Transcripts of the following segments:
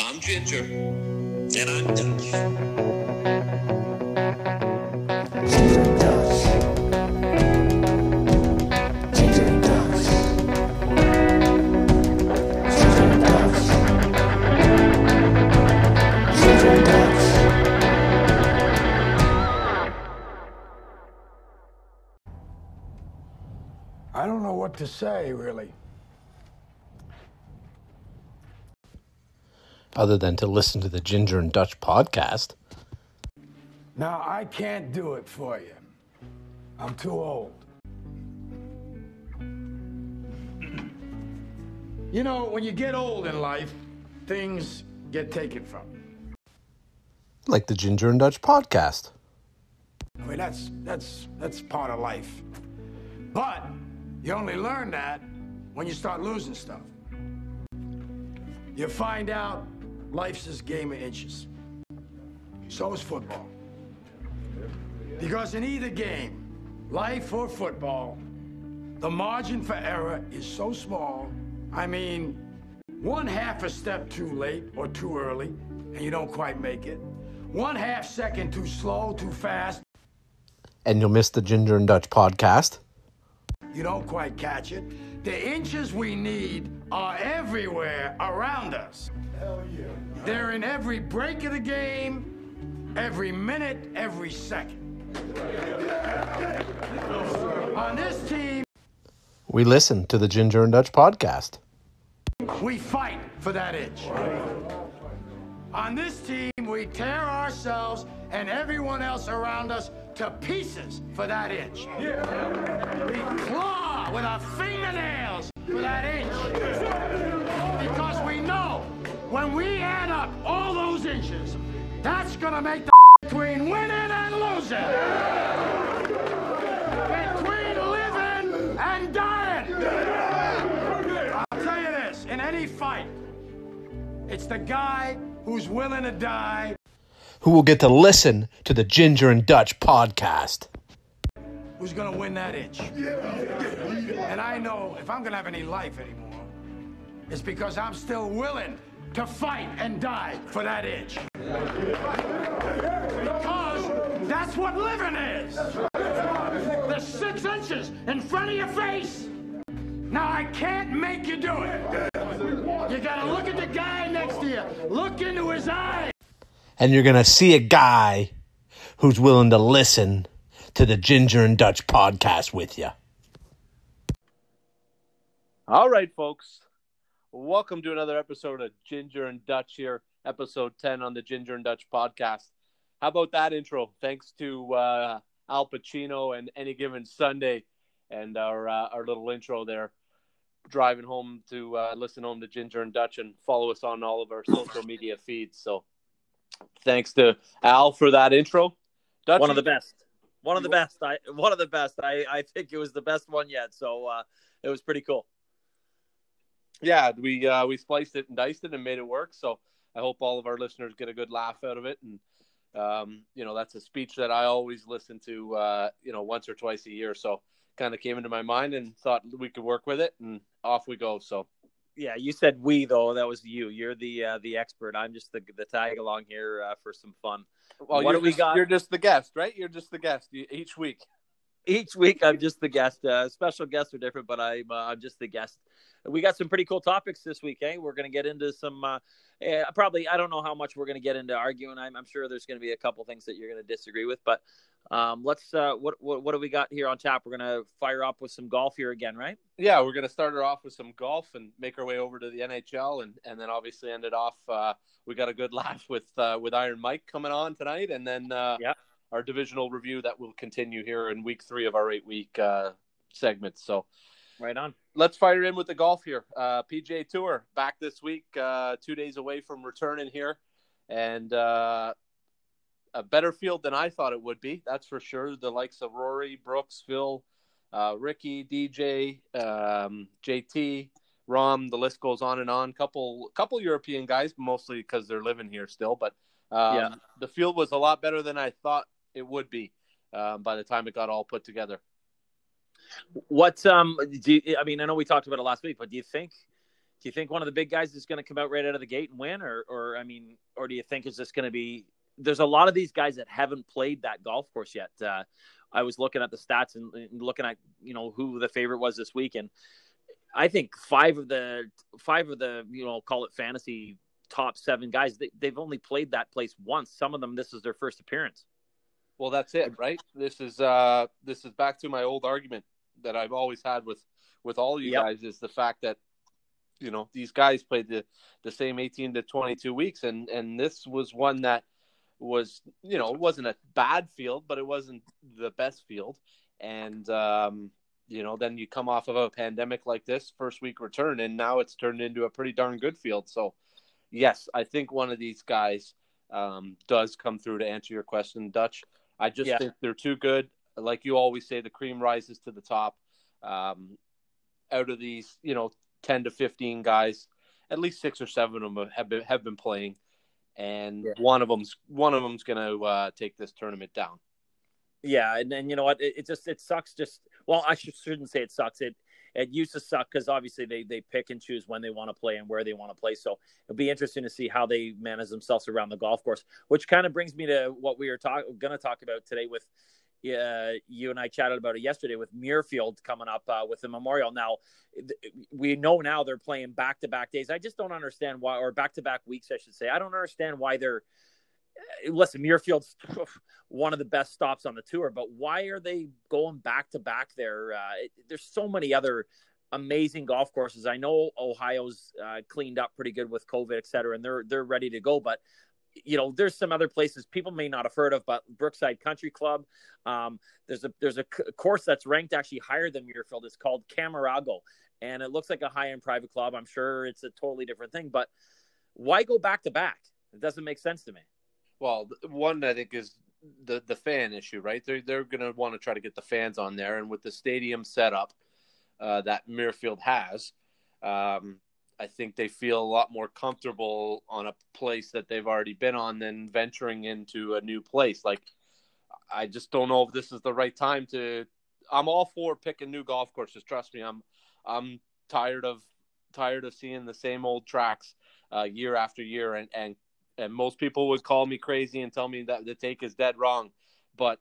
I'm Ginger. And I'm Dutch. I don't know what to say, really. Other than to listen to the Ginger and Dutch podcast. Now, I can't do it for you. I'm too old. You know, when you get old in life, things get taken from you. Like the Ginger and Dutch podcast. I mean, that's that's that's part of life. But you only learn that when you start losing stuff. You find out life's this game of inches. So is football. Because in either game, life or football, the margin for error is so small. I mean, one half a step too late or too early, and you don't quite make it. One half second too slow, too fast, And you'll miss the Ginger and Dutch podcast. you don't quite catch it. The inches we need are everywhere around us. Hell yeah. They're in every break of the game, every minute, every second. On this team, We listen to the Ginger and Dutch podcast. we fight for that inch. On this team, we tear ourselves and everyone else around us to pieces for that inch. We claw with our fingernails for that inch. Because we know when we add up all those inches, that's gonna make the between winning and losing. Between living and dying. I'll tell you this, in any fight, it's the guy who's willing to die Who will get to listen to the Ginger and Dutch podcast. who's gonna win that inch. And I know if I'm gonna have any life anymore, it's because I'm still willing to fight and die for that inch. Because that's what living is. The six inches in front of your face. Now I can't make you do it. You gotta look at the guy next to you. Look into his eyes. And you're going to see a guy who's willing to listen to the Ginger and Dutch podcast with you. All right, folks. Welcome to another episode of Ginger and Dutch here, episode 10 on the Ginger and Dutch podcast. How about that intro? Thanks to uh, Al Pacino and Any Given Sunday and our uh, our little intro there. Driving home to uh, listen home to Ginger and Dutch and follow us on all of our social media feeds. So thanks to Al for that intro. Dutch, one of the best. One of the best. I one of the best. I I think it was the best one yet. So uh, it was pretty cool. Yeah, we uh, we spliced it and diced it and made it work. So I hope all of our listeners get a good laugh out of it. And um, you know, that's a speech that I always listen to, uh, you know, once or twice a year. So kind of came into my mind and thought we could work with it, and off we go. So Yeah, you said we though. That was you. You're the uh, the expert. I'm just the the tag along here uh, for some fun. well, What do we just, got? You're just the guest, right? You're just the guest each week. Each week, I'm just the guest. Uh, special guests are different, but I'm uh, I'm just the guest. We got some pretty cool topics this week. Eh? We're going to get into some. Uh, eh, probably, I don't know how much we're going to get into arguing. I'm, I'm sure there's going to be a couple things that you're going to disagree with, but um, let's. Uh, what, what what do we got here on tap? We're going to fire up with some golf here again, right? Yeah, we're gonna start her off with some golf and make our way over to the NHL, and and then obviously end it off. Uh, we got a good laugh with uh, with Iron Mike coming on tonight, and then uh, Yeah. Our divisional review that will continue here in week three of our eight week uh, segments. So Right on. let's fire in with the golf here. Uh, PGA Tour back this week, uh, two days away from returning here, and uh, a better field than I thought it would be. That's for sure. The likes of Rory, Brooks, Phil, uh, Ricky, DJ, um, JT, Rahm. The list goes on and on. Couple couple European guys, mostly because they're living here still. But um, Yeah. the field was a lot better than I thought it would be um, by the time it got all put together. What um do you, I mean? I know we talked about it last week, but do you think Do you think one of the big guys is going to come out right out of the gate and win, or, or I mean, or do you think is this going to be? There's a lot of these guys that haven't played that golf course yet. Uh, I was looking at the stats and, and looking at you know who the favorite was this week, and I think five of the five of the you know call it fantasy top seven guys they, they've only played that place once. Some of them this is their first appearance. Well, that's it, right? This is uh this is back to my old argument that I've always had with with all you Yep. guys is the fact that you know these guys played the the same 18 to 22 weeks and and this was one that was you know it wasn't a bad field but it wasn't the best field and um you know then you come off of a pandemic like this first week return and now it's turned into a pretty darn good field so yes i think one of these guys um does come through to answer your question dutch i just Yeah. think they're too good like you always say the cream rises to the top um out of these you know 10 to 15 guys at least six or seven of them have been have been playing and Yeah. one of them's one of them's going to uh, take this tournament down Yeah, and then you know what? It, it just it sucks. Just well, I should, shouldn't say it sucks. It it used to suck because obviously they they pick and choose when they want to play and where they want to play. So it'll be interesting to see how they manage themselves around the golf course. Which kind of brings me to what we are talk, going to talk about today with. Uh, you and I chatted about it yesterday with Muirfield coming up uh, with the Memorial. Now, th- we know now they're playing back to back days. I just don't understand why, or back to back weeks, I should say. I don't understand why they're listen, Muirfield's one of the best stops on the tour, but why are they going back to back there? Uh, it, there's so many other amazing golf courses. I know Ohio's uh, cleaned up pretty good with COVID, et cetera, and they're they're ready to go. But you know, there's some other places people may not have heard of, but Brookside Country Club. Um, there's a there's a c- course that's ranked actually higher than Muirfield. It's called Camarago, and it looks like a high end private club. I'm sure it's a totally different thing, but why go back to back? It doesn't make sense to me. Well, one I think is the the fan issue, right? They're they're going to want to try to get the fans on there, and with the stadium setup uh, that Muirfield has, um, I think they feel a lot more comfortable on a place that they've already been on than venturing into a new place. Like, I just don't know if this is the right time to. I'm all for picking new golf courses. Trust me, I'm I'm tired of tired of seeing the same old tracks uh, year after year, and and and most people would call me crazy and tell me that the take is dead wrong, but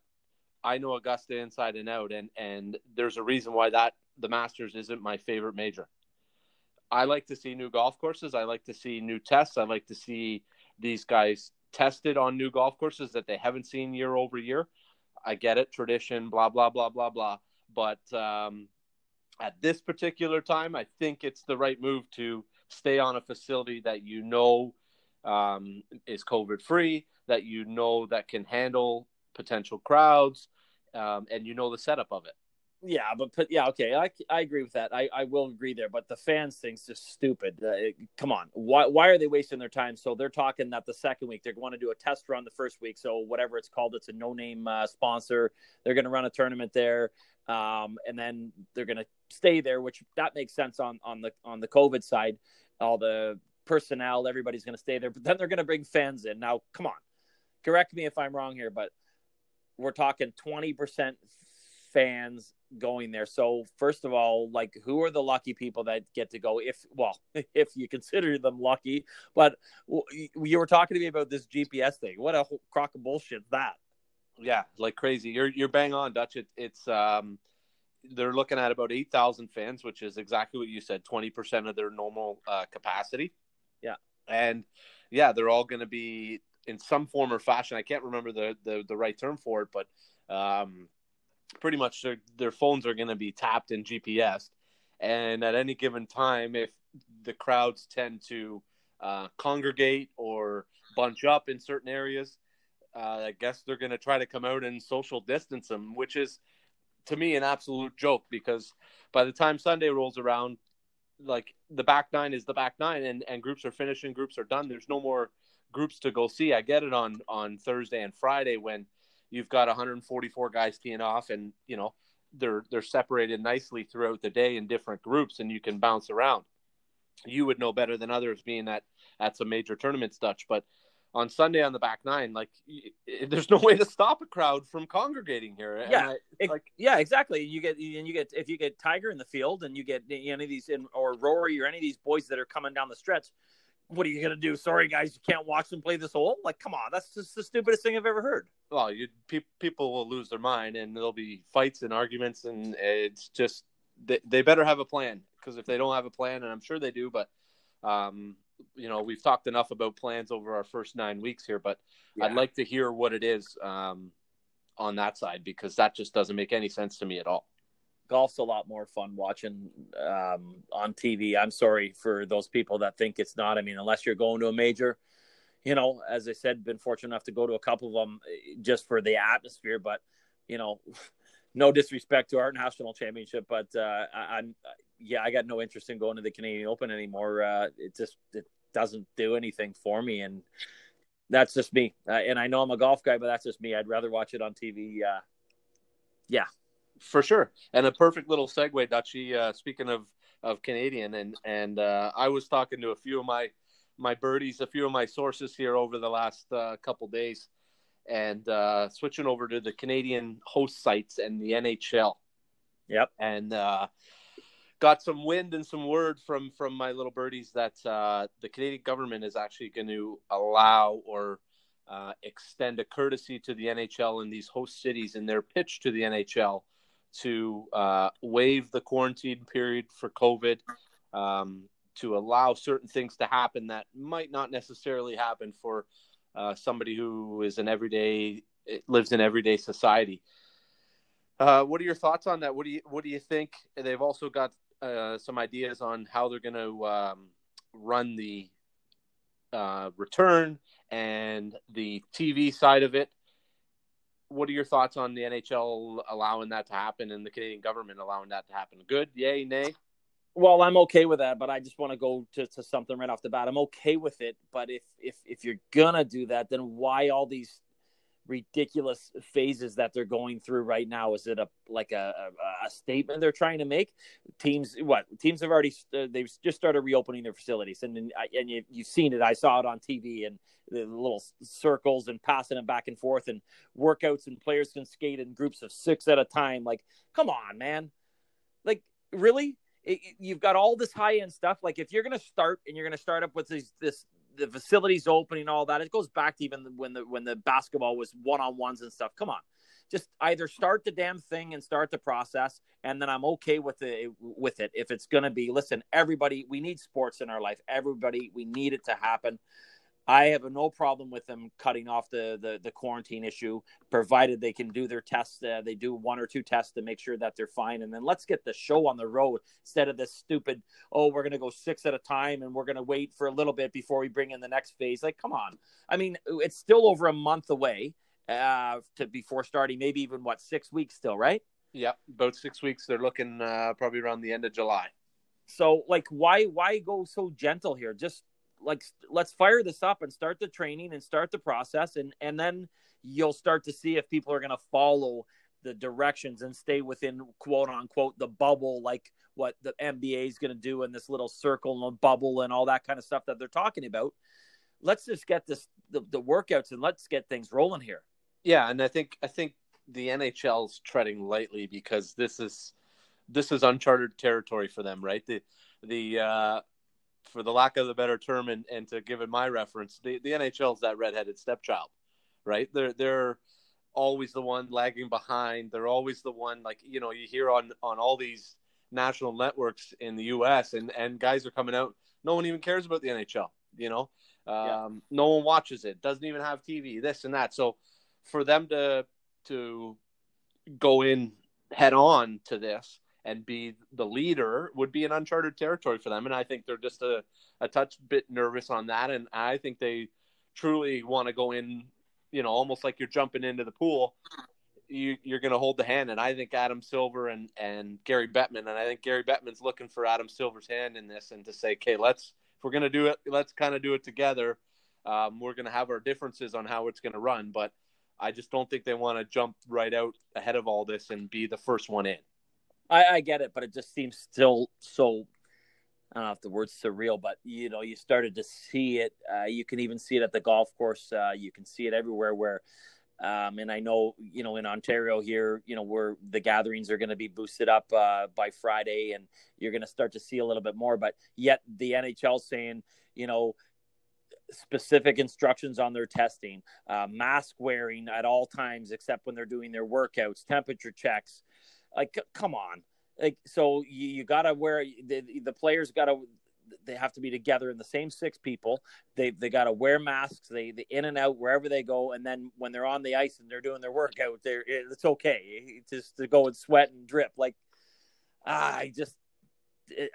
I know Augusta inside and out, and and there's a reason why that the Masters isn't my favorite major. I like to see new golf courses. I like to see new tests. I like to see these guys tested on new golf courses that they haven't seen year over year. I get it, tradition, blah blah blah blah blah. But um, at this particular time, I think it's the right move to stay on a facility that you know um, is COVID free, that you know that can handle potential crowds, um, and you know the setup of it. Yeah, but, but yeah, okay, I, I agree with that. I, I will agree there, but the fans thing's just stupid. Uh, it- come on, why why are they wasting their time? So they're talking that the second week they're going to do a test run the first week. So whatever it's called, it's a no name uh, sponsor. They're going to run a tournament there, um, and then they're going to stay there, which that makes sense on on the on the COVID side. All the personnel, everybody's going to stay there, but then they're going to bring fans in. Now, come on, correct me if I'm wrong here, but we're talking twenty percent fans going there. So first of all, like who are the lucky people that get to go? If well, if you consider them lucky, but you were talking to me about this GPS thing. What a crock of bullshit that. Yeah, like crazy. You're you're bang on, Dutch. It, it's um, they're looking at about eight thousand fans, which is exactly what you said, twenty percent of their normal uh, capacity. And yeah, they're all going to be in some form or fashion. I can't remember the the, the right term for it, but um, pretty much their their phones are going to be tapped and GPS, and at any given time, if the crowds tend to uh, congregate or bunch up in certain areas, uh, I guess they're going to try to come out and social distance them, which is to me an absolute joke because by the time Sunday rolls around, like the back nine is the back nine, and, and groups are finishing, groups are done. There's no more groups to go see. I get it on on Thursday and Friday when you've got 144 guys teeing off, and you know they're they're separated nicely throughout the day in different groups, and you can bounce around. You would know better than others, being that at some major tournaments, Dutch, but on Sunday on the back nine, like there's no way to stop a crowd from congregating here. Yeah, I, it, like yeah, exactly. You get and you get if you get Tiger in the field and you get any of these in, or Rory or any of these boys that are coming down the stretch. What are you gonna do? Sorry, guys, you can't watch them play this hole. Like, come on, that's just the stupidest thing I've ever heard. Well, you pe- people will lose their mind, and there'll be fights and arguments, and it's just they, they better have a plan because if they don't have a plan, and I'm sure they do, but um, you know, we've talked enough about plans over our first nine weeks here, but yeah. I'd like to hear what it is um, on that side because that just doesn't make any sense to me at all. Golf's a lot more fun watching um, on TV. I'm sorry for those people that think it's not. I mean, unless you're going to a major, you know, as I said, been fortunate enough to go to a couple of them eh, just for the atmosphere. But you know, no disrespect to our national championship, but uh, I, am yeah, I got no interest in going to the Canadian Open anymore. Uh, it just it doesn't do anything for me, and that's just me. Uh, and I know I'm a golf guy, but that's just me. I'd rather watch it on TV. Uh, yeah, for sure. And a perfect little segue, Dutchy. Uh, speaking of of Canadian, and and uh, I was talking to a few of my my birdies, a few of my sources here over the last uh, couple days, and uh, switching over to the Canadian host sites and the NHL. Yep. And uh, got some wind and some word from from my little birdies that uh, the Canadian government is actually going to allow or uh, extend a courtesy to the NHL in these host cities in their pitch to the NHL to uh, waive the quarantine period for COVID, um, to allow certain things to happen that might not necessarily happen for uh, somebody who is an everyday lives in everyday society. Uh, what are your thoughts on that? What do you what do you think? They've also got uh, some ideas on how they're going to um, run the uh, return and the TV side of it. What are your thoughts on the NHL allowing that to happen and the Canadian government allowing that to happen? Good, yay, nay? Well, I'm okay with that, but I just want to go to, to something right off the bat. I'm okay with it, but if if if you're gonna do that, then why all these ridiculous phases that they're going through right now? Is it a like a, a, a statement they're trying to make? Teams, what teams have already uh, they've just started reopening their facilities, and and, you, you've seen it. I saw it on TV and the little circles and passing it back and forth and workouts and players can skate in groups of six at a time. Like, come on, man! Like, really? It, you've got all this high end stuff. Like, if you're to start and you're to start up with this this the facilities opening, all that. It goes back to even when the when the basketball was one on ones and stuff. Come on, just either start the damn thing and start the process, and then I'm okay with it with it. If it's gonna be, listen, everybody, we need sports in our life. Everybody, we need it to happen. I have no problem with them cutting off the, the, the quarantine issue, provided they can do their tests. Uh, they do one or two tests to make sure that they're fine, and then let's get the show on the road instead of this stupid. Oh, we're gonna go six at a time, and we're gonna wait for a little bit before we bring in the next phase. Like, come on! I mean, it's still over a month away uh, to before starting. Maybe even what six weeks still, right? Yeah, about six weeks. They're looking uh, probably around the end of July. So, like, why why go so gentle here? Just like let's fire this up and start the training and start the process and and then you'll start to see if people are going to follow the directions and stay within quote unquote the bubble like what the NBA is going to do in this little circle and bubble and all that kind of stuff that they're talking about. Let's just get this the, the workouts and let's get things rolling here. Yeah and i think i think the nhl's treading lightly because this is this is uncharted territory for them right? The the uh for the lack of a better term, and, and to give it my reference, the, the NHL is that redheaded stepchild, right? They're they're always the one lagging behind. They're always the one like you know you hear on on all these national networks in the U.S. and and guys are coming out. No one even cares about the NHL. You know, um, yeah. no one watches it. Doesn't even have TV. This and that. So for them to to go in head on to this and be the leader would be an uncharted territory for them. And I think they're just a, a touch bit nervous on that. And I think they truly want to go in, you know, almost like you're jumping into the pool. You, you're going to hold the hand. And I think Adam Silver and, and Gary Bettman, and I think Gary Bettman's looking for Adam Silver's hand in this and to say, okay, let's, if we're going to do it, let's kind of do it together. Um, we're going to have our differences on how it's going to run. But I just don't think they want to jump right out ahead of all this and be the first one in. I, I get it, but it just seems still so I don't know if the word's surreal, but you know, you started to see it. Uh, you can even see it at the golf course. Uh, you can see it everywhere. Where, um, and I know, you know, in Ontario here, you know, where the gatherings are going to be boosted up uh, by Friday, and you're going to start to see a little bit more. But yet, the NHL saying, you know, specific instructions on their testing, uh, mask wearing at all times except when they're doing their workouts, temperature checks. Like, come on. Like, so you, you got to wear the, the players got to they have to be together in the same six people. They they got to wear masks. They they in and out wherever they go. And then when they're on the ice and they're doing their workout, they're it's okay just to go and sweat and drip. Like ah, I just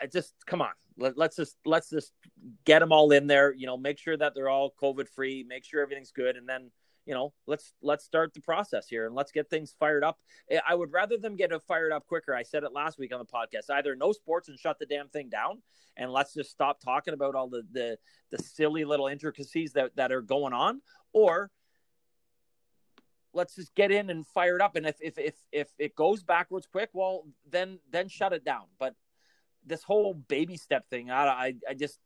I just come on. Let, us just let's just get them all in there. You know, make sure that they're all COVID free. Make sure everything's good, and then you know let's let's start the process here and let's get things fired up. Eh, I would rather them get it fired up quicker. I said it last week on the podcast. Either no sports and shut the damn thing down, and let's just stop talking about all the the the silly little intricacies that that are going on, or let's just get in and fire it up. And if if if if it goes backwards quick, well then then shut it down. But this whole baby step thing, I I, I just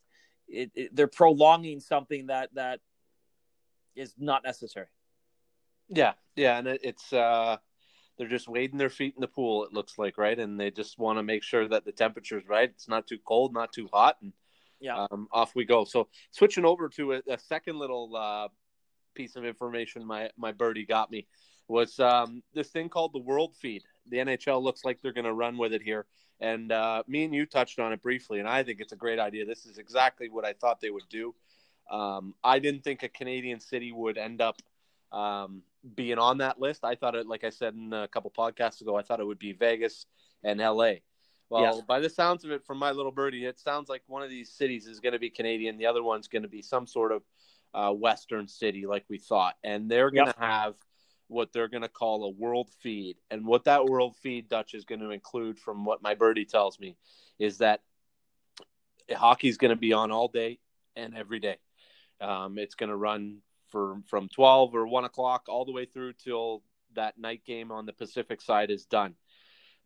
it, it, they're prolonging something that that is not necessary. Yeah, yeah, and it, it's uh they're just wading their feet in the pool. It looks like right, and they just want to make sure that the temperature is right. It's not too cold, not too hot, and yeah, um, off we go. So switching over to a, a second little uh, piece of information my my birdie got me was um, this thing called the World Feed. The NHL looks like they're going to run with it here. And uh, me and you touched on it briefly, and I think it's a great idea. This is exactly what I thought they would do. Um, I didn't think a Canadian city would end up um, being on that list. I thought it, like I said in a couple podcasts ago, I thought it would be Vegas and LA. Well, yes. by the sounds of it, from my little birdie, it sounds like one of these cities is going to be Canadian. The other one's going to be some sort of uh, Western city, like we thought, and they're going to yep. have what they're going to call a world feed. And what that world feed, Dutch, is going to include, from what my birdie tells me, is that hockey's going to be on all day and every day. Um, it's going to run for from 12 or 1 o'clock all the way through till that night game on the Pacific side is done.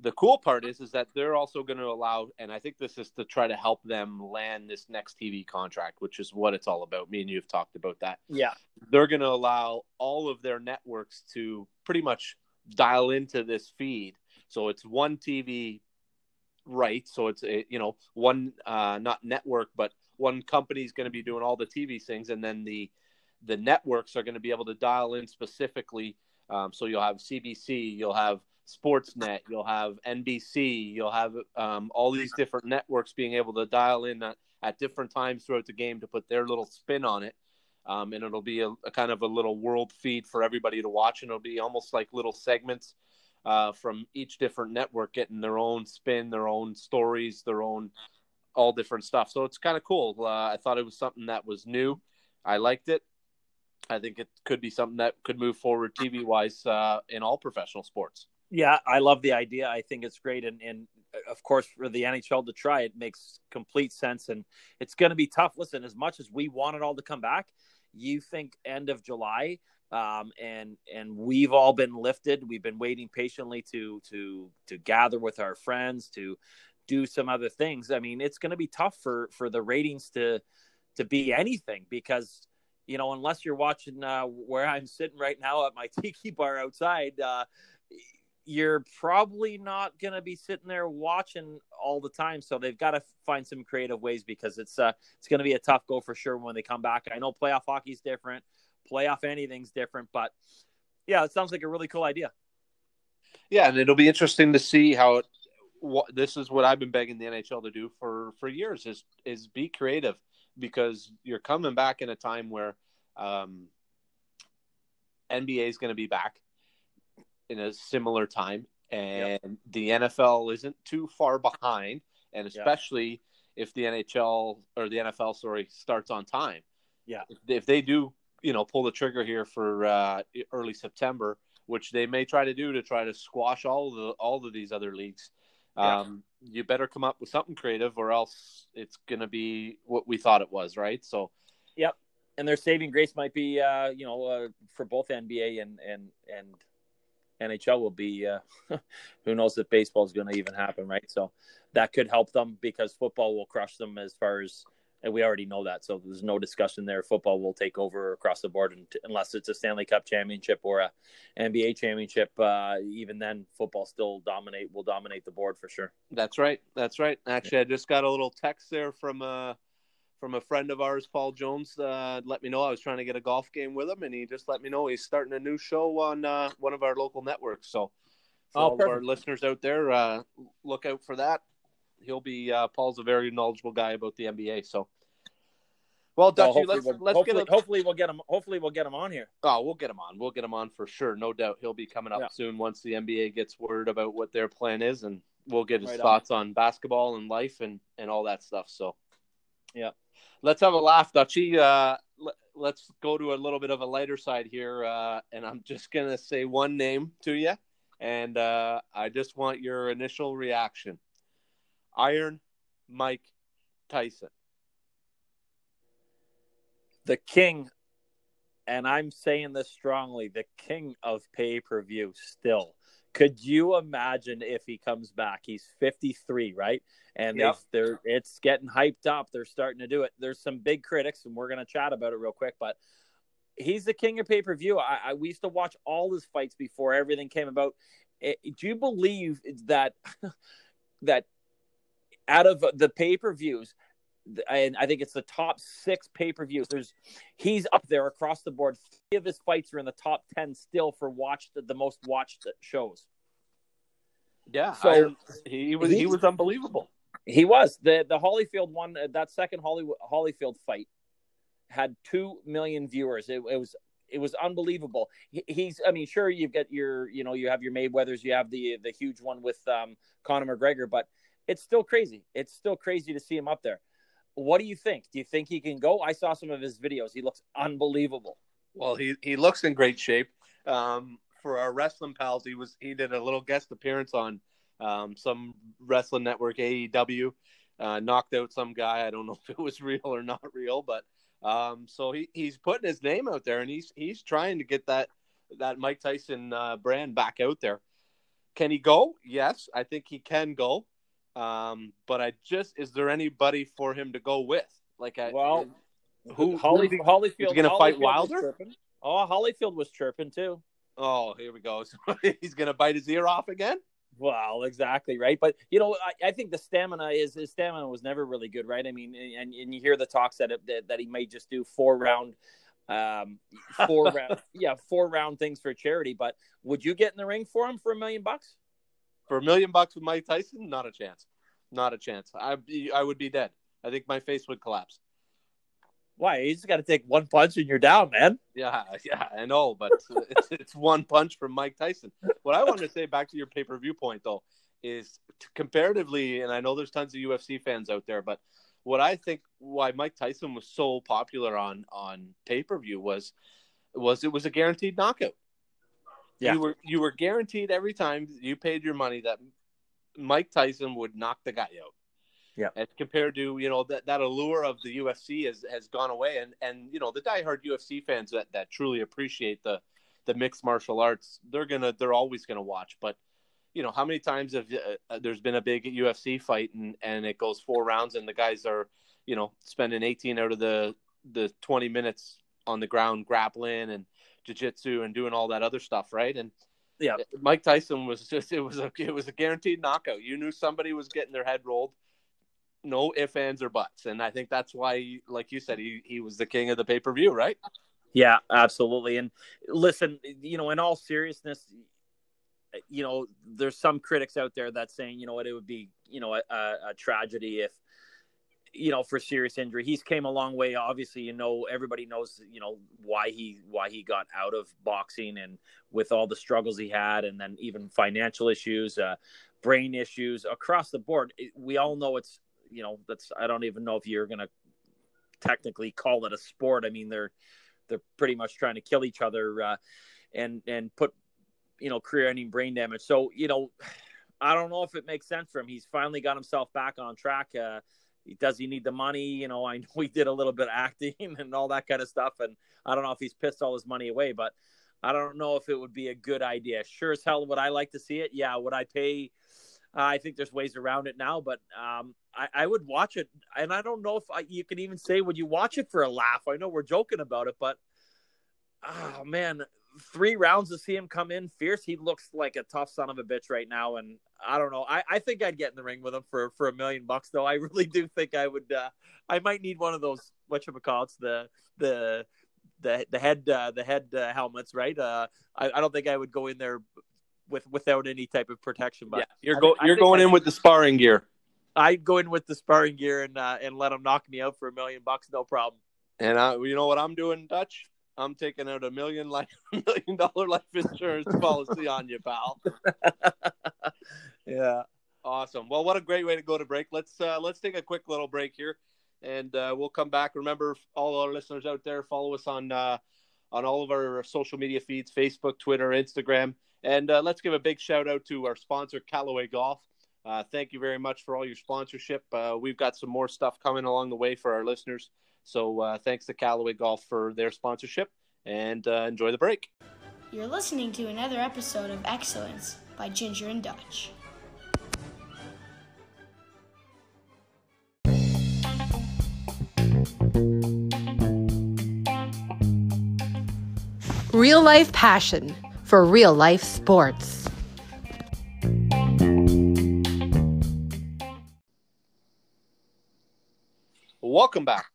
The cool part is is that they're also going to allow and i think this is to try to help them land this next tv contract which is what it's all about. Me and you have talked about that. Yeah. They're going to allow all of their networks to pretty much dial into this feed. So it's one tv right? So it's a, you know one uh, not network but one company is going to be doing all the tv things and then the the networks are going to be able to dial in specifically um, so you'll have cbc you'll have Sportsnet, you'll have NBC, you'll have um, all these different networks being able to dial in at, at, different times throughout the game to put their little spin on it. Um, and it'll be a, a, kind of a little world feed for everybody to watch, and it'll be almost like little segments uh, from each different network getting their own spin, their own stories, their own all different stuff. So it's kind of cool. Uh, I thought it was something that was new. I liked it. I think it could be something that could move forward TV wise uh, in all professional sports. Yeah, I love the idea. I think it's great, and and uh, of course for the NHL to try it makes complete sense. And it's going to be tough. Listen, as much as we want it all to come back, you think end of July, um, and and we've all been lifted. We've been waiting patiently to to to gather with our friends to do some other things. I mean, it's going to be tough for for the ratings to to be anything because you know unless you're watching uh, where I'm sitting right now at my tiki bar outside. Uh, you're probably not going to be sitting there watching all the time. So they've got to find some creative ways because it's uh, it's going to be a tough go for sure when they come back. I know playoff hockey's different, playoff anything's different, but yeah, it sounds like a really cool idea. Yeah, and it'll be interesting to see how it. What, this is what I've been begging the NHL to do for for years is is be creative because you're coming back in a time where um, NBA is going to be back in a similar time, and yep. the NFL isn't too far behind, and especially yep. if the NHL or the NFL, sorry, starts on time. Yeah, if, if they do, you know, pull the trigger here for uh, early September, which they may try to do to try to squash all the all of these other leagues. Um, you better come up with something creative, or else it's going to be what we thought it was, right? So, yep. And their saving grace might be, uh, you know, uh, for both NBA and and and NHL will be. Uh, who knows if baseball is going to even happen, right? So that could help them because football will crush them as far as and we already know that. So there's no discussion there. Football will take over across the board, unless it's a Stanley Cup championship or a NBA championship. Uh, even then, football still dominate will dominate the board for sure. That's right. That's right. Actually, I just got a little text there from a from a friend of ours, Paul Jones. Uh, let me know I was trying to get a golf game with him, and he just let me know he's starting a new show on uh, one of our local networks. So. For oh, all of our listeners out there, uh, look out for that he'll be uh, Paul's a very knowledgeable guy about the NBA. So, well, Dutchy, well, let's we'll, let's hopefully, get a... hopefully we'll get him. Hopefully we'll get him on here. Oh, we'll get him on. We'll get him on for sure, no doubt. He'll be coming up yeah. soon once the NBA gets word about what their plan is, and we'll get his right thoughts on. on basketball and life and and all that stuff. So, yeah, let's have a laugh, Dutchy. Uh, let, us go to a little bit of a lighter side here, uh, and I'm just gonna say one name to you, and uh, I just want your initial reaction. Iron Mike Tyson. The king, and I'm saying this strongly, the king of pay per view still. Could you imagine if he comes back? He's 53, right? And yep. they're it's getting hyped up. They're starting to do it. There's some big critics, and we're going to chat about it real quick. But he's the king of pay per view. I, I, we used to watch all his fights before everything came about. It, do you believe that that out of the pay per views, and I think it's the top six pay per views. There's he's up there across the board. Three of his fights are in the top ten still for watched the most watched shows. Yeah, so I, he was he was unbelievable. He was the the Holyfield one. Uh, that second Holly, Holyfield fight had two million viewers. It, it was it was unbelievable. He, he's I mean, sure you've got your you know you have your Mayweather's, you have the the huge one with um, Conor McGregor, but it's still crazy. It's still crazy to see him up there. What do you think? Do you think he can go? I saw some of his videos. He looks unbelievable. Well, he he looks in great shape. Um, for our wrestling pals, he was he did a little guest appearance on um, some wrestling network AEW. Uh, knocked out some guy. I don't know if it was real or not real, but um, so he, he's putting his name out there, and he's he's trying to get that that Mike Tyson uh, brand back out there. Can he go? Yes, I think he can go. Um, but I just is there anybody for him to go with? Like, I, well, who Holly, who Holyfield going to fight Wilder? Oh, Holyfield was chirping too. Oh, here we go. So he's going to bite his ear off again. Well, exactly right. But you know, I, I, think the stamina is his stamina was never really good, right? I mean, and, and you hear the talks that, it, that that he may just do four round, um, four round, yeah, four round things for charity. But would you get in the ring for him for a million bucks? For a million bucks with Mike Tyson, not a chance. Not a chance. I I would be dead. I think my face would collapse. Why? You just got to take one punch and you're down, man. Yeah, yeah, I know, but it's, it's one punch from Mike Tyson. What I wanted to say back to your pay per view point though is comparatively, and I know there's tons of UFC fans out there, but what I think why Mike Tyson was so popular on on pay per view was was it was a guaranteed knockout. Yeah. You were you were guaranteed every time you paid your money that Mike Tyson would knock the guy out. Yeah. As compared to, you know, that, that allure of the UFC has, has gone away. And, and, you know, the diehard UFC fans that, that truly appreciate the, the mixed martial arts, they're to, they're always going to watch. But, you know, how many times have uh, there's been a big UFC fight and, and it goes four rounds and the guys are, you know, spending 18 out of the, the 20 minutes on the ground grappling and, jiu-jitsu and doing all that other stuff right? And yeah. mike tyson was just it was a it was a guaranteed knockout. You knew somebody was getting their head rolled no ifs ands or buts. And i think that's why like you said he, he was the king of the pay-per-view right? Yeah absolutely. And listen you know in all seriousness you know there's some critics out there that saying you know what it would be you know a, a tragedy if you know, for serious injury. He's came a long way. Obviously, you know, everybody knows, you know, why he why he got out of boxing and with all the struggles he had, and then even financial issues, uh, brain issues across the board. We all know it's, you know, that's I don't even know if you're gonna technically call it a sport. I mean, they're they're pretty much trying to kill each other uh, and and put you know career-ending brain damage. So you know. I don't know if it makes sense for him. He's finally got himself back on track. Uh, does he need the money? You know, I know he did a little bit of acting and all that kind of stuff, and I don't know if he's pissed all his money away, but I don't know if it would be a good idea. Sure as hell would I like to see it. Yeah, would I pay? Uh, I think there's ways around it now, but um, I, I, would watch it. And I don't know if I, you can even say, would you watch it for a laugh? I know we're joking about it, but oh man, three rounds to see him come in fierce. He looks like a tough son of a bitch right now. And I don't know. I, I think I'd get in the ring with him for, for a million bucks, though. I really do think I would. Uh, I might need one of those, what you call it's the, the, the the head uh, the head uh, helmets, right? Uh, I, I don't think I would go in there with without any type of protection. But yeah, you're go, you're going I, in with the sparring gear. I'd go in with the sparring gear and uh, and let him knock me out for a million bucks, no problem. And I, you know what I'm doing, Dutch? I'm taking out a million life million dollar life insurance policy on you, pal. yeah. Awesome. Well, what a great way to go to break. Let's uh, let's take a quick little break here and uh, we'll come back. Remember, all our listeners out there, follow us on uh, on all of our social media feeds: Facebook, Twitter, Instagram, and uh, let's give a big shout out to our sponsor, Callaway Golf. Uh, thank you very much for all your sponsorship. Uh, we've got some more stuff coming along the way for our listeners. So uh, thanks to Callaway Golf for their sponsorship, and enjoy the break. You're listening to another episode of Excellence by Ginger and Dutch. Real life passion for real life sports. Welcome back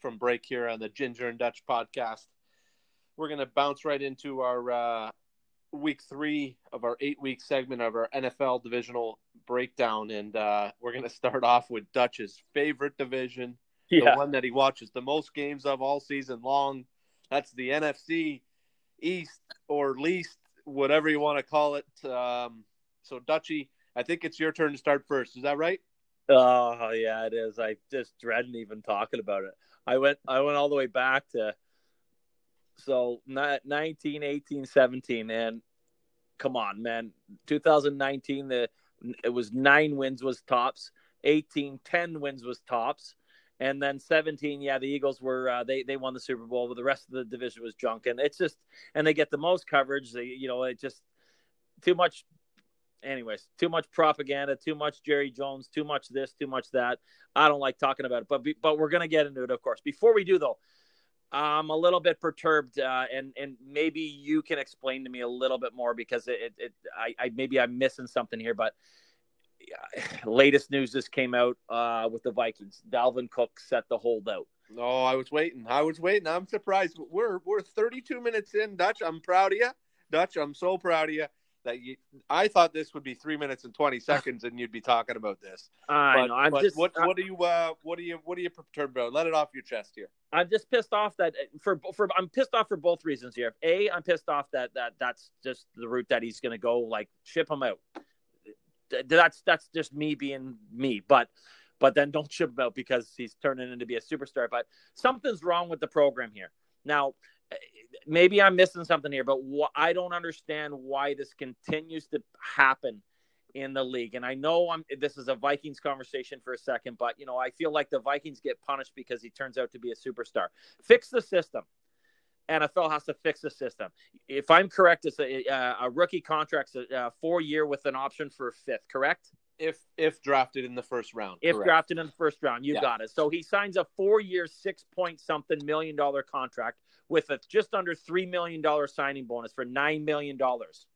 from break here on the Ginger and Dutch podcast. We're going to bounce right into our uh, week three of our eight week segment of our NFL divisional breakdown. And uh, we're going to start off with Dutch's favorite division, yeah. the one that he watches the most games of all season long. That's the NFC East or least, whatever you want to call it. Um, so, Dutchy, I think it's your turn to start first. Is that right? Oh yeah, it is. I just dreading even talking about it. I went I went all the way back to so 19, 18, 17 and come on, man. 2019 the it was 9 wins was tops. 18 10 wins was tops. And then 17, yeah, the Eagles were uh, they they won the Super Bowl, but the rest of the division was junk. And it's just and they get the most coverage. They you know it just too much. Anyways, too much propaganda, too much Jerry Jones, too much this, too much that. I don't like talking about it, but but we're gonna get into it, of course. Before we do though, I'm a little bit perturbed, uh, and and maybe you can explain to me a little bit more because it, it, it I, I maybe I'm missing something here, but latest news just came out uh, with the Vikings. Dalvin Cook set the holdout. No, oh, I was waiting. I was waiting. I'm surprised. We're we're 32 minutes in, Dutch. I'm proud of you, Dutch. I'm so proud of you that you. I thought this would be three minutes and 20 seconds, and you'd be talking about this. I but, know. I'm just. What what do you uh what do you what do you perturbed about? Let it off your chest here. I'm just pissed off that for for I'm pissed off for both reasons here. A, I'm pissed off that that that's just the route that he's going to go. Like ship him out that's that's just me being me. But but then don't ship him out because he's turning into be a superstar. But something's wrong with the program here. Now, maybe I'm missing something here, but wh- I don't understand why this continues to happen in the league. And I know I'm this is a Vikings conversation for a second, but you know, I feel like the Vikings get punished because he turns out to be a superstar. Fix the system. NFL has to fix the system. If I'm correct, it's a, uh, a rookie contract's a, a four year with an option for a fifth. Correct? If if drafted in the first round. If correct. drafted in the first round, you yeah. got it. So he signs a four year, six point something million dollar contract with a just under three million dollar signing bonus for nine million dollars.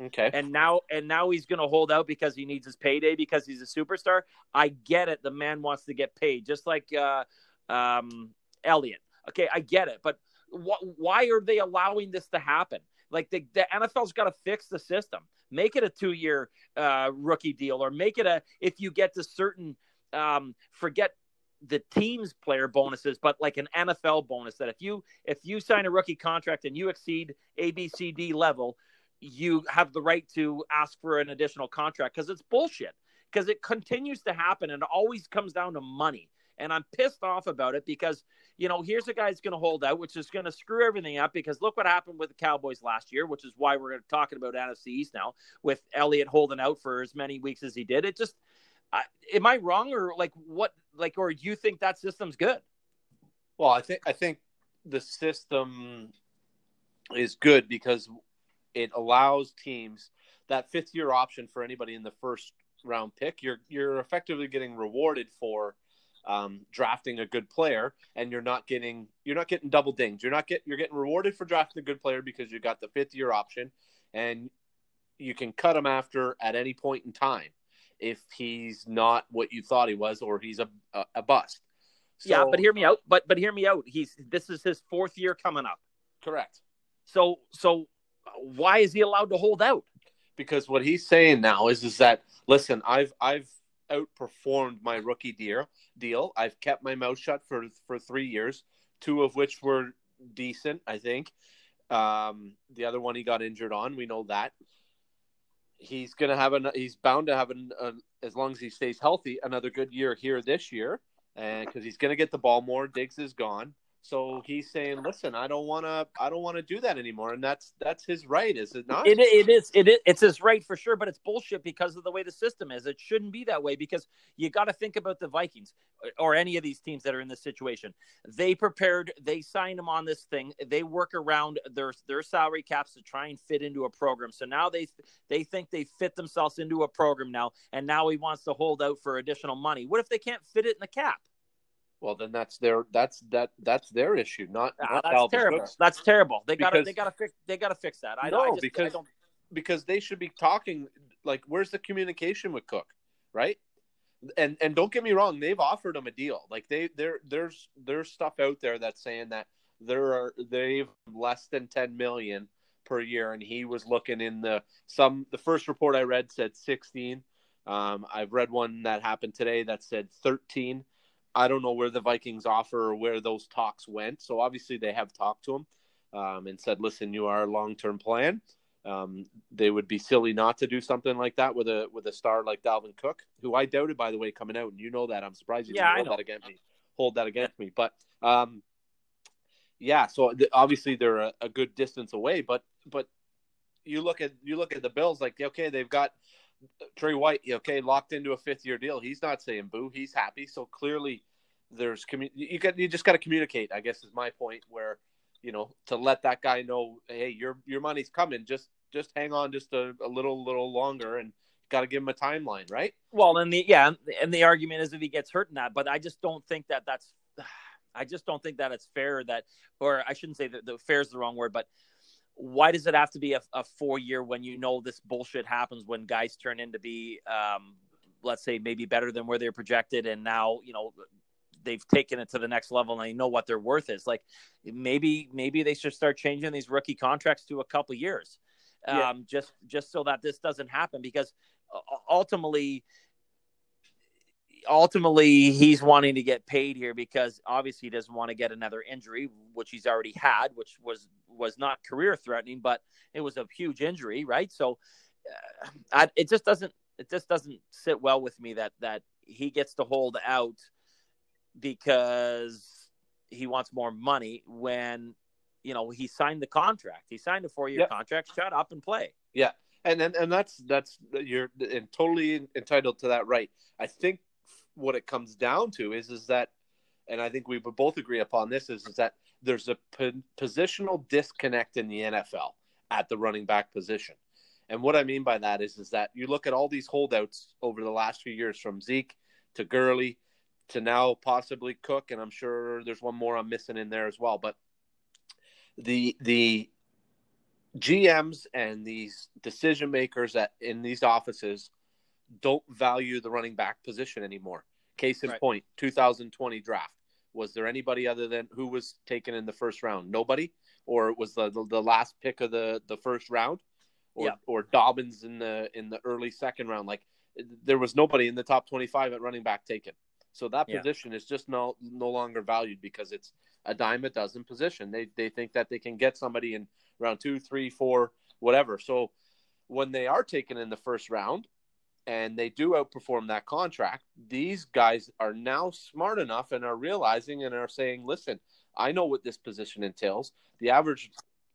Okay. And now and now he's going to hold out because he needs his payday because he's a superstar. I get it. The man wants to get paid, just like uh, um, Elliott. Okay, I get it, but wh- why are they allowing this to happen? Like the, the NFL's got to fix the system. Make it a two year uh, rookie deal, or make it a if you get to certain um, forget the team's player bonuses, but like an NFL bonus that if you if you sign a rookie contract and you exceed ABCD level, you have the right to ask for an additional contract because it's bullshit. Because it continues to happen and it always comes down to money. And I'm pissed off about it because, you know, here's a guy that's going to hold out, which is going to screw everything up because look what happened with the Cowboys last year, which is why we're talking about NFC East now with Elliott holding out for as many weeks as he did. It just, I, am I wrong or like what, like, or you think that system's good? Well, I think, I think the system is good because it allows teams that fifth year option for anybody in the first round pick. You're you're effectively getting rewarded for um, drafting a good player, and you're not getting you're not getting double dinged. You're not get you're getting rewarded for drafting a good player because you got the fifth year option, and you can cut them after at any point in time if he's not what you thought he was or he's a a, a bust. So, yeah, but hear me out. But but hear me out. He's this is his fourth year coming up. correct. So so why is he allowed to hold out? because what he's saying now is is that listen, I've I've outperformed my rookie deal. Deal. I've kept my mouth shut for for three years, two of which were decent, I think. Um, the other one he got injured on. We know that. He's gonna have an. He's bound to have an. As long as he stays healthy, another good year here this year, and because he's gonna get the ball more. Diggs is gone. So he's saying, "Listen, I don't want to. I don't want to do that anymore," and that's that's his right, is it not? It, it is it is it's his right for sure, but it's bullshit because of the way the system is. It shouldn't be that way because you got to think about the Vikings or any of these teams that are in this situation. They prepared, they signed him on this thing. They work around their their salary caps to try and fit into a program. So now they they think they fit themselves into a program now, and now he wants to hold out for additional money. What if they can't fit it in the cap? Well, then that's their that's that that's their issue, not, Ah, not that's Dalvin terrible. Cook's. That's terrible. They got to they got to fix they got to fix that. I, No, I just, because- I don't, because they should be talking like where's the communication with Cook, right? And and don't get me wrong, they've offered him a deal. Like they there there's there's stuff out there that's saying that there are they've less than 10 million per year and he was looking in the some the first report I read said 16. Um, I've read one that happened today that said 13. I don't know where the Vikings offer or where those talks went. So obviously they have talked to him um, and said, "Listen, you are a long-term plan." Um, they would be silly not to do something like that with a with a star like Dalvin Cook, who I doubted, by the way, coming out, and you know that. I'm surprised you Yeah, hold that against me. Hold that against me, but um, yeah. So th- obviously they're a, a good distance away, but but you look at you look at the Bills, like okay, they've got Trey White, okay, locked into a fifth year deal. He's not saying boo. He's happy. So clearly, there's commu- you got you just got to communicate. I guess is my point. Where you know to let that guy know, hey, your your money's coming. Just just hang on just a, a little little longer, and got to give him a timeline, right? Well, and the yeah, and the argument is if he gets hurt in that, but I just don't think that that's, I just don't think that it's fair that, or I shouldn't say that the fair is the wrong word, but why does it have to be a, a four year when you know this bullshit happens when guys turn in to be, um, let's say maybe better than where they're projected, and now you know they've taken it to the next level and they know what their worth is. Like maybe maybe they should start changing these rookie contracts to a couple years, Yeah. um, just just so that this doesn't happen because uh, ultimately ultimately he's wanting to get paid here because obviously he doesn't want to get another injury which he's already had which was was not career threatening but it was a huge injury right so uh, I, it just doesn't it just doesn't sit well with me that that he gets to hold out because he wants more money when you know he signed the contract he signed a four year Yep. contract shut up and play Yeah, and and, and that's that's you're and totally entitled to that right. I think what it comes down to is is that, and I think we would both agree upon this is is that there's a po- positional disconnect in the NFL at the running back position, and what I mean by that is is that you look at all these holdouts over the last few years from Zeke to Gurley to now possibly Cook, and I'm sure there's one more I'm missing in there as well, but the the GMs and these decision makers at in these offices don't value the running back position anymore. Case in Right. point, 2020 draft. Was there anybody other than who was taken in the first round? Nobody, or it was the the, the last pick of the the first round, or Yeah. or Dobbins in the in the early second round? Like there was nobody in the top 25 at running back taken. So that Yeah. position is just no no longer valued because it's a dime a dozen position. They they think that they can get somebody in round two, three, four, whatever. So when they are taken in the first round and they do outperform that contract, these guys are now smart enough and are realizing and are saying, listen, I know what this position entails. The average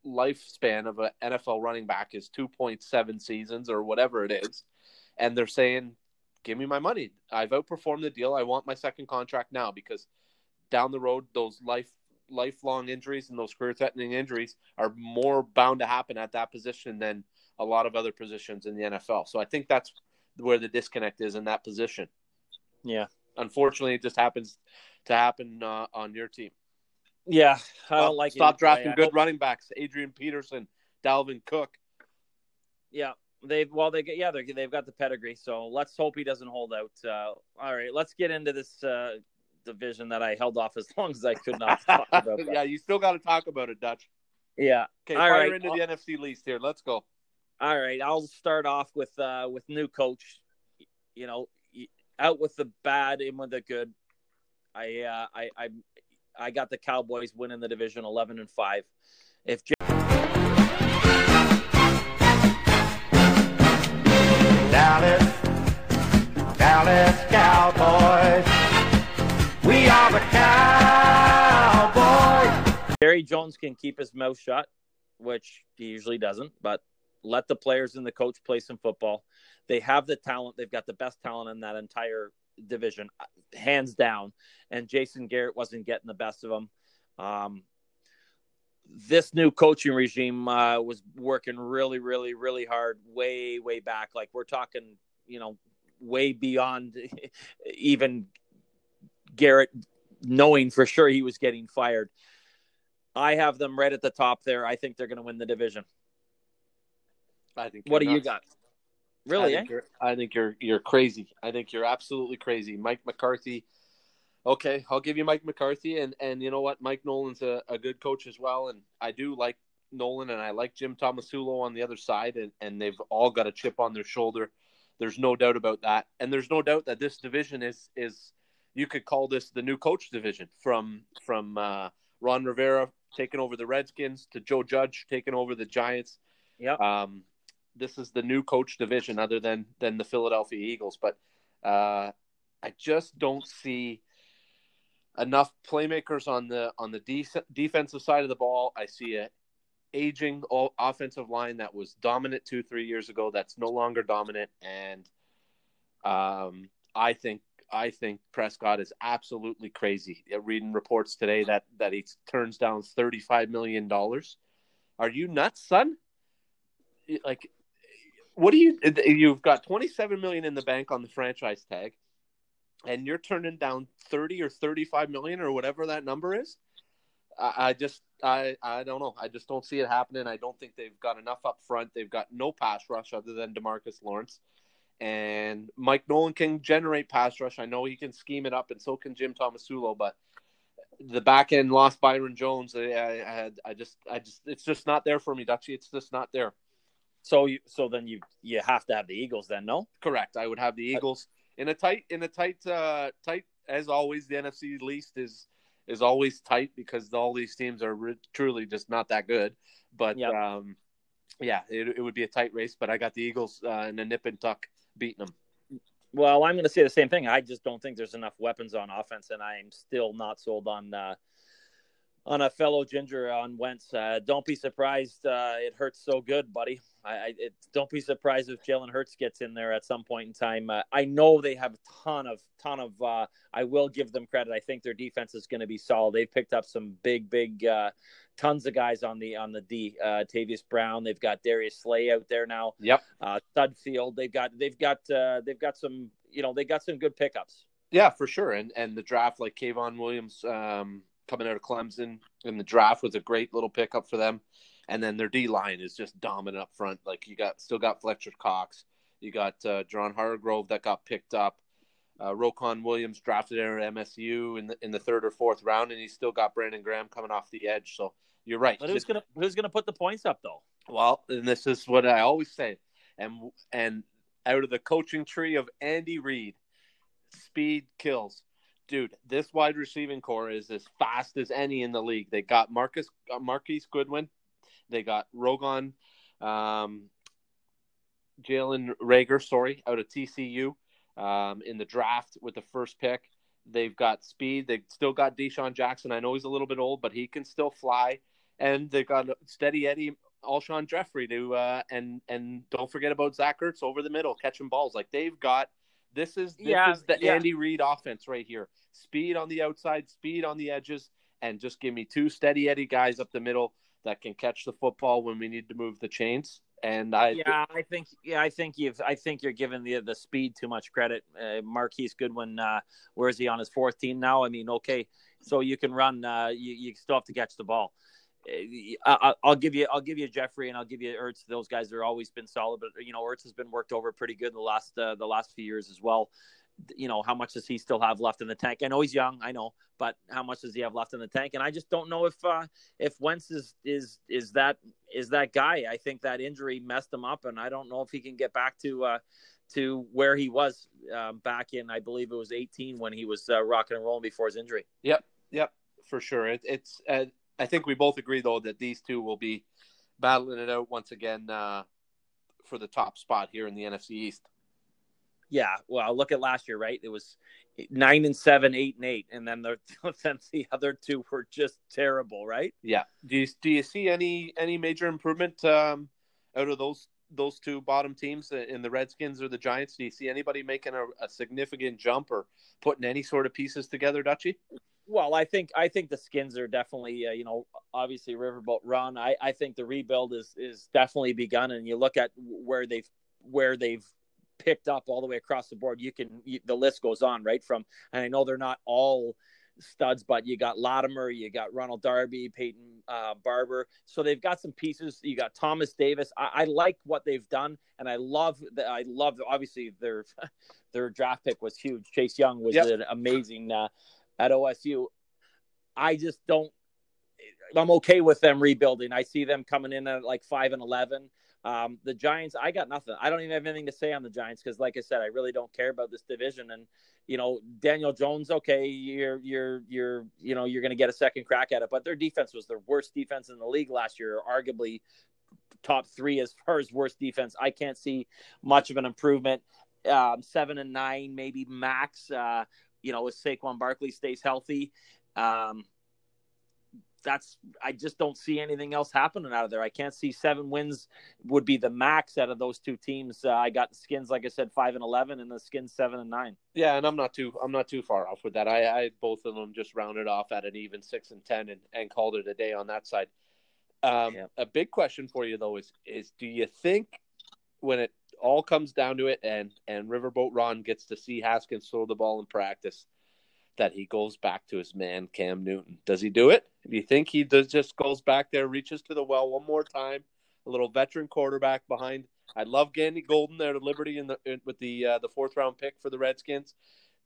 lifespan of an NFL running back is 2.7 seasons or whatever it is. And they're saying, give me my money. I've outperformed the deal. I want my second contract now because down the road, those life lifelong injuries and those career-threatening injuries are more bound to happen at that position than a lot of other positions in the NFL. So I think that's where the disconnect is in that position. Yeah. Unfortunately, it just happens to happen uh, on your team. Yeah, I don't Well, like stop it. drafting I- good running backs. Adrian Peterson, Dalvin Cook. Yeah, they've well they get yeah they they've got the pedigree. So let's hope he doesn't hold out. Uh, all right, let's get into this uh, division that I held off as long as I could not talk about. yeah, you still got to talk about it, Dutch. yeah. Okay, All fire right. into the NFC least here. Let's go. All right, I'll start off with uh with new coach. You know, out with the bad, in with the good. I uh, I I I got the Cowboys winning the division, eleven and five. If Dallas, Dallas Cowboys. We are the Cowboys. Jerry Jones can keep his mouth shut, which he usually doesn't, but let the players and the coach play some football. They have the talent. They've got the best talent in that entire division, hands down. And Jason Garrett wasn't getting the best of them. Um, this new coaching regime uh, was working really, really, really hard, way, way back. Like we're talking, you know, way beyond even Garrett knowing for sure he was getting fired. I have them right at the top there. I think they're going to win the division. I think. What do you're you got? Really? I eh? think, you're, I think you're you're crazy. I think you're absolutely crazy. Mike McCarthy. Okay, I'll give you Mike McCarthy, and and you know what, Mike Nolan's a, a good coach as well, and I do like Nolan, and I like Jim Tomsula on the other side, and and they've all got a chip on their shoulder. There's no doubt about that, and there's no doubt that this division is is you could call this the new coach division from from uh, Ron Rivera taking over the Redskins to Joe Judge taking over the Giants. Yeah. Um, this is the new coach division, other than than the Philadelphia Eagles. But uh, I just don't see enough playmakers on the on the de- defensive side of the ball. I see a aging offensive line that was dominant two three years ago. That's no longer dominant, and um, I think I think Prescott is absolutely crazy. Reading reports today that that he turns down thirty five million dollars. Are you nuts, son? Like, what do you? You've got twenty seven million in the bank on the franchise tag, and you're turning down thirty or thirty five million or whatever that number is. I, I just, I, I don't know. I just don't see it happening. I don't think they've got enough up front. They've got no pass rush other than DeMarcus Lawrence. And Mike Nolan can generate pass rush. I know he can scheme it up, and so can Jim Tomsula. But the back end lost Byron Jones. I, I, I just, I just, it's just not there for me, Dutchy. It's just not there. So you, so then you you have to have the Eagles then, no? Correct. I would have the Eagles in a tight, in a tight, uh, tight. As always, the NFC least is is always tight because all these teams are re- truly just not that good. But Yep. um, yeah, it, it would be a tight race. But I got the Eagles uh, in a nip and tuck beating them. Well, I'm going to say the same thing. I just don't think there's enough weapons on offense, and I'm still not sold on uh, on a fellow ginger on Wentz. Uh, don't be surprised. Uh, it hurts so good, buddy. I, I it, don't be surprised if Jalen Hurts gets in there at some point in time. Uh, I know they have a ton of ton of. Uh, I will give them credit. I think their defense is going to be solid. They've picked up some big, big, uh, tons of guys on the on the D. Uh, Tavius Brown. They've got Darius Slay out there now. Yep. Uh, Studfield. They've got they've got uh, they've got some. You know they got some good pickups. Yeah, for sure. And and the draft, like Kayvon Williams um, coming out of Clemson in the draft was a great little pickup for them. And then their D line is just dominant up front. Like you got still got Fletcher Cox, you got uh, Javon Hargrave that got picked up. Uh, Rokon Williams drafted at MSU in the in the third or fourth round, and he's still got Brandon Graham coming off the edge. So you're right. But who's gonna who's gonna put the points up though? Well, and this is what I always say, and and out of the coaching tree of Andy Reid, speed kills, dude. This wide receiving core is as fast as any in the league. They got Marcus uh, Marquise Goodwin, they got Rogan, um, Jalen Reagor, sorry, out of TCU, um, in the draft with the first pick. They've got speed. They've still got DeSean Jackson. I know he's a little bit old, but he can still fly. And they've got Steady Eddie Alshon Jeffery to uh, and and don't forget about Zach Ertz over the middle catching balls. Like they've got this is this Yeah, is the yeah. Andy Reid offense right here. Speed on the outside, speed on the edges, and just give me two steady Eddie guys up the middle that can catch the football when we need to move the chains. And I yeah, I think yeah, I think you've I think you're giving the the speed too much credit. Uh, Marquise Goodwin, uh, where is he on his fourth team now? I mean, okay, so you can run, uh, you you still have to catch the ball. Uh, I, will give you, I'll give you Jeffery, and I'll give you Ertz. Those guys have always been solid, but you know, Ertz has been worked over pretty good in the last uh, the last few years as well you know, how much does he still have left in the tank? I know he's young, I know, but how much does he have left in the tank? And I just don't know if uh, if Wentz is is is that is that guy. I think that injury messed him up, and I don't know if he can get back to uh, to where he was um, back in. I believe it was 18 when he was uh, rocking and rolling before his injury. Yep, yep, for sure. It, it's. Uh, I think we both agree though that these two will be battling it out once again uh, for the top spot here in the NFC East. Yeah, well, look at last year, right? It was nine and seven, eight and eight, and then the then the other two were just terrible, right? Yeah. Do you do you see any any major improvement um, out of those those two bottom teams in the Redskins or the Giants? Do you see anybody making a, a significant jump or putting any sort of pieces together, Dutchy? Well, I think I think the skins are definitely uh, you know obviously Riverboat Ron. I, I think the rebuild is is definitely begun, and you look at where they've where they've picked up all the way across the board. You can you, the list goes on right from, and I know they're not all studs, but you got Latimer, you got Ronald Darby, Peyton uh, Barber. So they've got some pieces. You got Thomas Davis. I, I like what they've done, and I love that. I love that obviously their their draft pick was huge. Chase Young was yep. an amazing uh, at OSU. I just don't. I'm okay with them rebuilding. I see them coming in at like five and eleven. Um, the Giants, I got nothing. I don't even have anything to say on the Giants because, like I said, I really don't care about this division. And you know, Daniel Jones, okay, you're you're you're you know you're going to get a second crack at it, but their defense was their worst defense in the league last year, arguably top three as far as worst defense. I can't see much of an improvement. Um, seven and nine, maybe max. Uh, you know, if Saquon Barkley stays healthy. Um, that's I just don't see anything else happening out of there. I can't see seven wins would be the max out of those two teams. Uh, I got Skins, like I said, five and eleven, and the Skins seven and nine. Yeah, and I'm not too I'm not too far off with that. I, I both of them just rounded off at an even six and ten and, and called it a day on that side. Um, yeah. A big question for you though is is do you think when it all comes down to it and and Riverboat Ron gets to see Haskins throw the ball in practice? that he goes back to his man Cam Newton. Does he do it? Do you think he does just goes back there, reaches to the well one more time? A little veteran quarterback behind. I love Gandy Golden there at Liberty in the in, with the uh, the fourth round pick for the Redskins.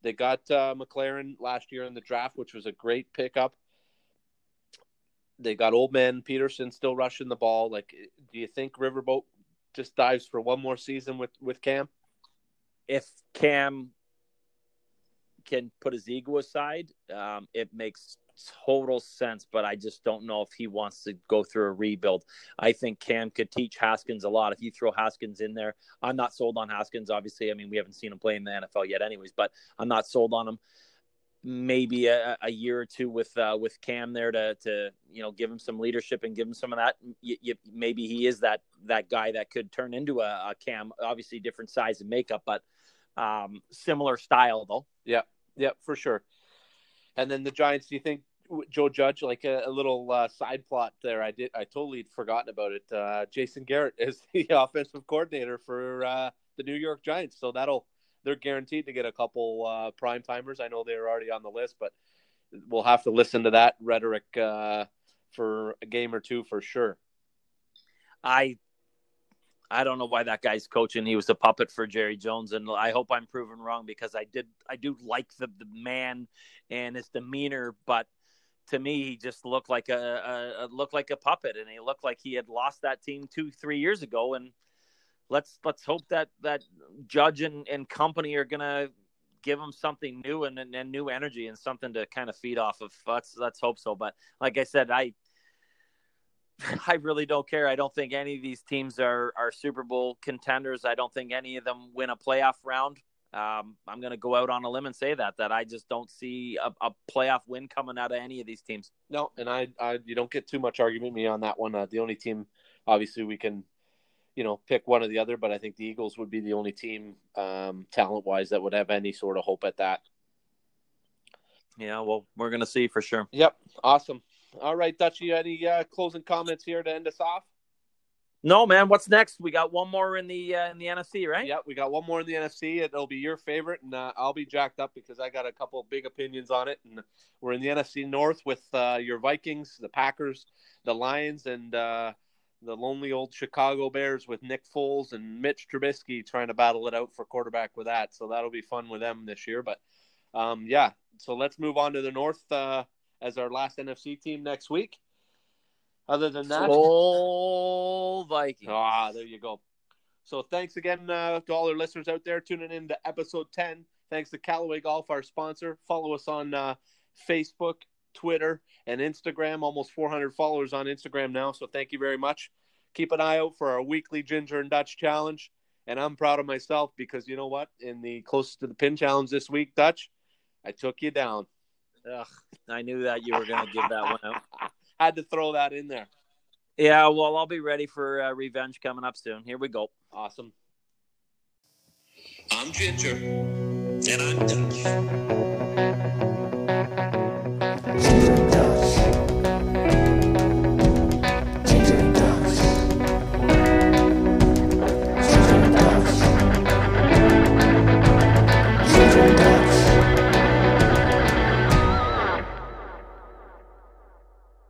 They got uh, McLaurin last year in the draft, which was a great pickup. They got old man Peterson still rushing the ball. Like, do you think Riverboat just dives for one more season with with Cam? If Cam can put his ego aside, um, it makes total sense. But I just don't know if he wants to go through a rebuild. I think Cam could teach Haskins a lot. If you throw Haskins in there, I'm not sold on Haskins. Obviously, I mean we haven't seen him play in the NFL yet, anyways. But I'm not sold on him. Maybe a, a year or two with uh, with Cam there to to you know give him some leadership and give him some of that. You, you, maybe he is that that guy that could turn into a, a Cam. Obviously, different size and makeup, but um, similar style though. Yeah, yeah, for sure. And then the Giants. Do you think Joe Judge, like a, a little uh, side plot there? I did. I totally forgotten about it. Uh, Jason Garrett is the offensive coordinator for uh, the New York Giants, so that'll they're guaranteed to get a couple uh, prime timers. I know they're already on the list, but we'll have to listen to that rhetoric uh, for a game or two for sure. I I don't know why that guy's coaching. He was a puppet for Jerry Jones, and I hope I'm proven wrong because I did I do like the the man and his demeanor, but to me he just looked like a, a, a looked like a puppet, and he looked like he had lost that team two three years ago. And let's let's hope that that Judge and, and company are gonna give him something new and, and, and new energy and something to kind of feed off of. Let's let's hope so. But like I said, I I really don't care. I don't think any of these teams are are Super Bowl contenders. I don't think any of them win a playoff round. Um, I'm going to go out on a limb and say that that I just don't see a, a, playoff win coming out of any of these teams. No, and I, I you don't get too much argument me on that one. Uh, the only team, obviously, we can, you know, pick one or the other, but I think the Eagles would be the only team, um, talent wise, that would have any sort of hope at that. Yeah, well, we're gonna see for sure. Yep, awesome. All right, Dutchy, any uh, closing comments here to end us off? No, man. What's next? We got one more in the uh, in the NFC, right? Yeah, we got one more in the NFC. It'll be your favorite, and uh, I'll be jacked up because I got a couple of big opinions on it. And we're in the NFC North with uh, your Vikings, the Packers, the Lions, and uh, the lonely old Chicago Bears with Nick Foles and Mitch Trubisky trying to battle it out for quarterback with that. So that'll be fun with them this year. But um, yeah, so let's move on to the North uh, as our last NFC team next week. Other than that, Skol Vikings. Ah, there you go. So thanks again uh, to all our listeners out there tuning in to episode 10. Thanks to Callaway Golf, our sponsor. Follow us on uh, Facebook, Twitter, and Instagram. Almost 400 followers on Instagram now. So thank you very much. Keep an eye out for our weekly Ginger and Dutch challenge. And I'm proud of myself because you know what? In the closest to the pin challenge this week, Dutch, I took you down. Ugh, I knew that you were gonna give that one out. Had to throw that in there. Yeah, well, I'll be ready for uh, revenge coming up soon. Here we go. Awesome. I'm Ginger, and I'm Dutch.